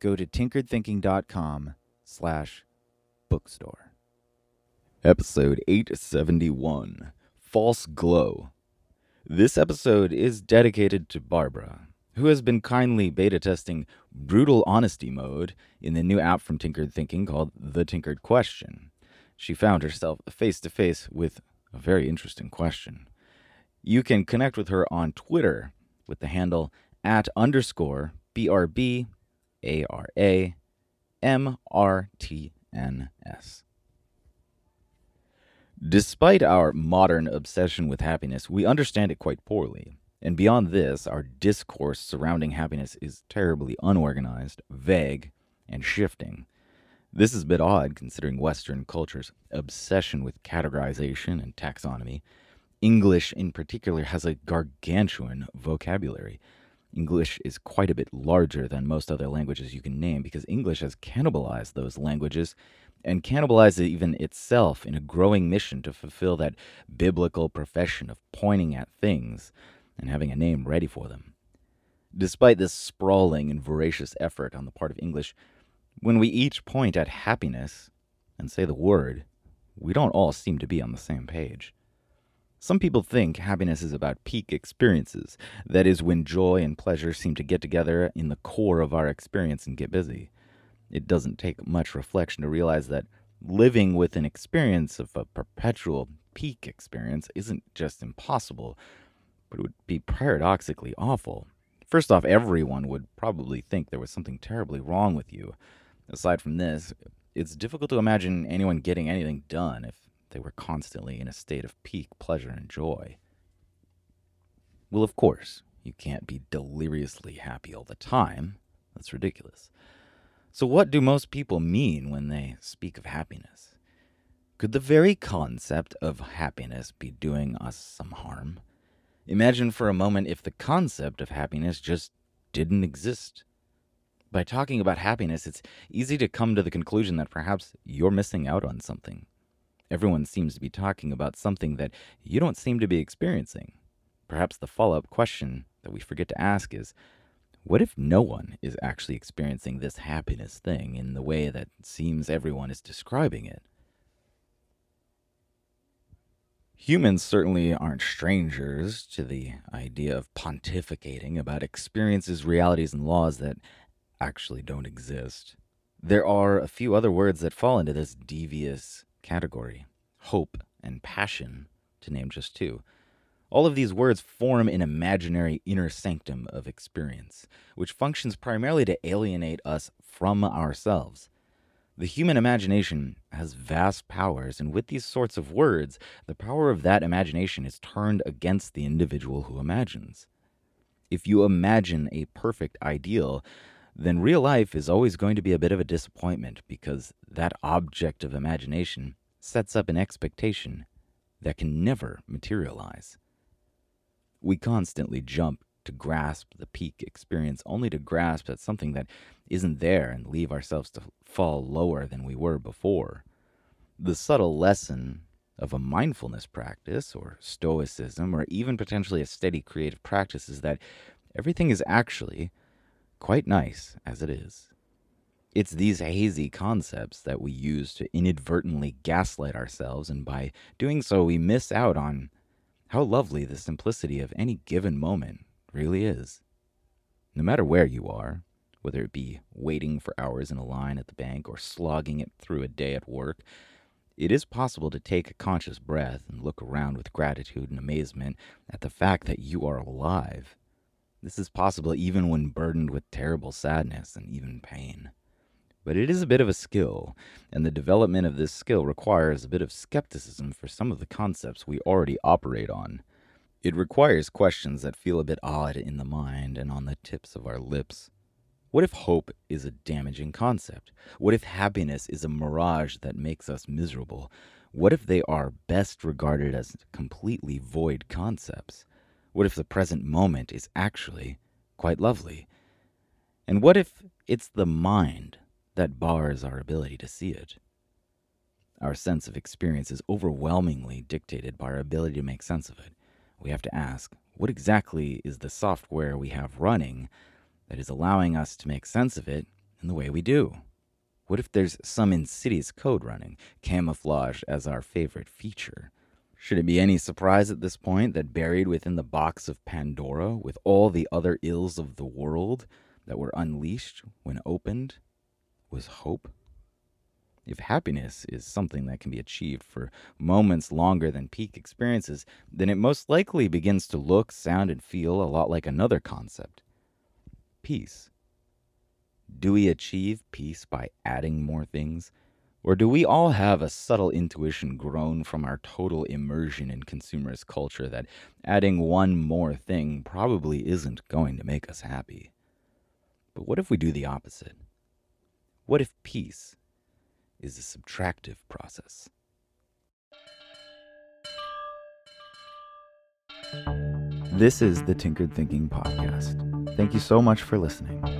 go to tinkeredthinking.com slash bookstore. Episode 871 False Glow. This episode is dedicated to Barbara, who has been kindly beta testing brutal honesty mode in the new app from Tinkered Thinking called The Tinkered Question. She found herself face to face with a very interesting question. You can connect with her on Twitter with the handle at underscore BRB A R A M R T N S. Despite our modern obsession with happiness, we understand it quite poorly. And beyond this, our discourse surrounding happiness is terribly unorganized, vague, and shifting. This is a bit odd considering Western culture's obsession with categorization and taxonomy. English, in particular, has a gargantuan vocabulary. English is quite a bit larger than most other languages you can name because English has cannibalized those languages and cannibalizes even itself in a growing mission to fulfill that biblical profession of pointing at things and having a name ready for them. Despite this sprawling and voracious effort on the part of English, when we each point at happiness and say the word, we don't all seem to be on the same page. Some people think happiness is about peak experiences, that is, when joy and pleasure seem to get together in the core of our experience and get busy. It doesn't take much reflection to realize that living with an experience of a perpetual peak experience isn't just impossible, but it would be paradoxically awful. First off, everyone would probably think there was something terribly wrong with you. Aside from this, it's difficult to imagine anyone getting anything done if they were constantly in a state of peak pleasure and joy. Well, of course, you can't be deliriously happy all the time. That's ridiculous. So, what do most people mean when they speak of happiness? Could the very concept of happiness be doing us some harm? Imagine for a moment if the concept of happiness just didn't exist. By talking about happiness, it's easy to come to the conclusion that perhaps you're missing out on something. Everyone seems to be talking about something that you don't seem to be experiencing. Perhaps the follow up question that we forget to ask is what if no one is actually experiencing this happiness thing in the way that seems everyone is describing it? Humans certainly aren't strangers to the idea of pontificating about experiences, realities, and laws that actually don't exist. There are a few other words that fall into this devious category hope and passion, to name just two. All of these words form an imaginary inner sanctum of experience, which functions primarily to alienate us from ourselves. The human imagination has vast powers, and with these sorts of words, the power of that imagination is turned against the individual who imagines. If you imagine a perfect ideal, then real life is always going to be a bit of a disappointment because that object of imagination sets up an expectation that can never materialize. We constantly jump to grasp the peak experience only to grasp at something that isn't there and leave ourselves to fall lower than we were before. The subtle lesson of a mindfulness practice or stoicism or even potentially a steady creative practice is that everything is actually quite nice as it is. It's these hazy concepts that we use to inadvertently gaslight ourselves, and by doing so, we miss out on how lovely the simplicity of any given moment really is. No matter where you are, whether it be waiting for hours in a line at the bank or slogging it through a day at work, it is possible to take a conscious breath and look around with gratitude and amazement at the fact that you are alive. This is possible even when burdened with terrible sadness and even pain. But it is a bit of a skill, and the development of this skill requires a bit of skepticism for some of the concepts we already operate on. It requires questions that feel a bit odd in the mind and on the tips of our lips. What if hope is a damaging concept? What if happiness is a mirage that makes us miserable? What if they are best regarded as completely void concepts? What if the present moment is actually quite lovely? And what if it's the mind that bars our ability to see it? Our sense of experience is overwhelmingly dictated by our ability to make sense of it. We have to ask what exactly is the software we have running that is allowing us to make sense of it in the way we do? What if there's some insidious code running, camouflaged as our favorite feature? Should it be any surprise at this point that buried within the box of Pandora, with all the other ills of the world that were unleashed when opened, was hope? If happiness is something that can be achieved for moments longer than peak experiences, then it most likely begins to look, sound, and feel a lot like another concept peace. Do we achieve peace by adding more things? Or do we all have a subtle intuition grown from our total immersion in consumerist culture that adding one more thing probably isn't going to make us happy? But what if we do the opposite? What if peace is a subtractive process? This is the Tinkered Thinking Podcast. Thank you so much for listening.